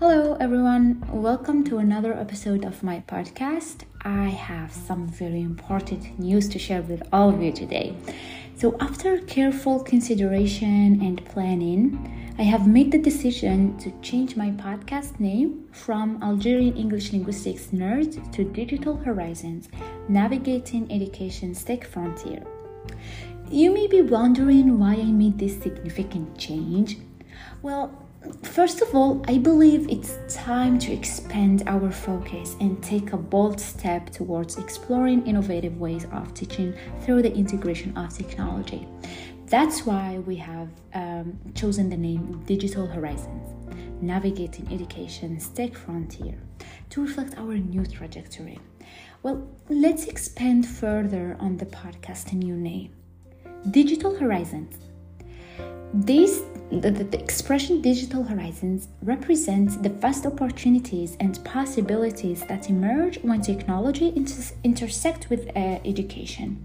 Hello, everyone. Welcome to another episode of my podcast. I have some very important news to share with all of you today. So, after careful consideration and planning, I have made the decision to change my podcast name from Algerian English Linguistics Nerd to Digital Horizons Navigating Education's Tech Frontier. You may be wondering why I made this significant change. Well, First of all, I believe it's time to expand our focus and take a bold step towards exploring innovative ways of teaching through the integration of technology. That's why we have um, chosen the name Digital Horizons, Navigating Education's Tech Frontier, to reflect our new trajectory. Well, let's expand further on the podcast new name Digital Horizons. This the, the, expression digital horizons represents the vast opportunities and possibilities that emerge when technology inter- intersect with uh, education.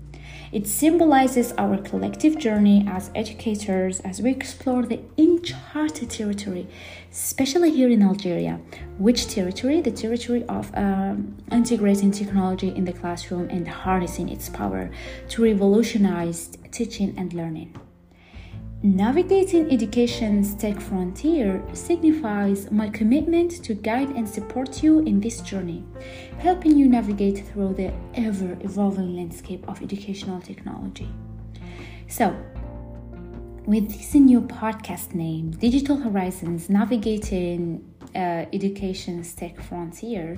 It symbolizes our collective journey as educators as we explore the uncharted territory, especially here in Algeria. Which territory? The territory of um, integrating technology in the classroom and harnessing its power to revolutionize teaching and learning. Navigating education's tech frontier signifies my commitment to guide and support you in this journey, helping you navigate through the ever evolving landscape of educational technology. So, with this new podcast name, Digital Horizons Navigating uh, Education's Tech Frontier,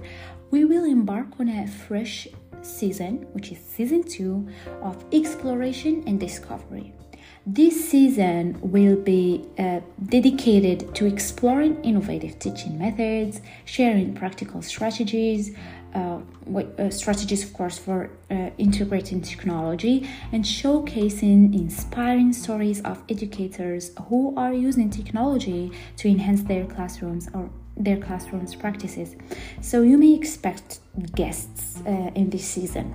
we will embark on a fresh season, which is season two of exploration and discovery. This season will be uh, dedicated to exploring innovative teaching methods, sharing practical strategies, uh, uh, strategies, of course, for uh, integrating technology, and showcasing inspiring stories of educators who are using technology to enhance their classrooms or their classrooms practices. So you may expect guests uh, in this season.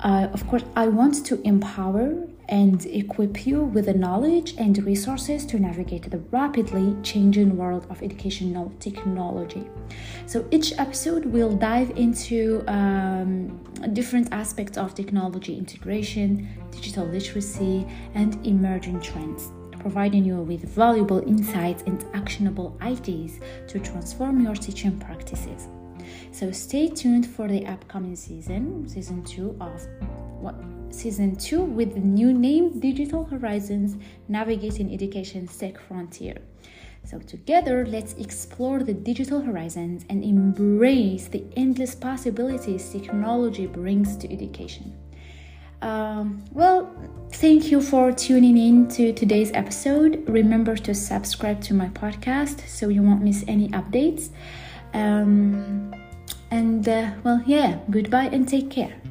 Uh, of course, I want to empower and equip you with the knowledge and resources to navigate the rapidly changing world of educational technology. So, each episode will dive into um, different aspects of technology integration, digital literacy, and emerging trends providing you with valuable insights and actionable ideas to transform your teaching practices. So stay tuned for the upcoming season, season two of season 2 with the new name Digital Horizons Navigating Education's Tech Frontier. So, together, let's explore the digital horizons and embrace the endless possibilities technology brings to education. Um, well, thank you for tuning in to today's episode. Remember to subscribe to my podcast so you won't miss any updates. Um, and uh, well, yeah, goodbye and take care.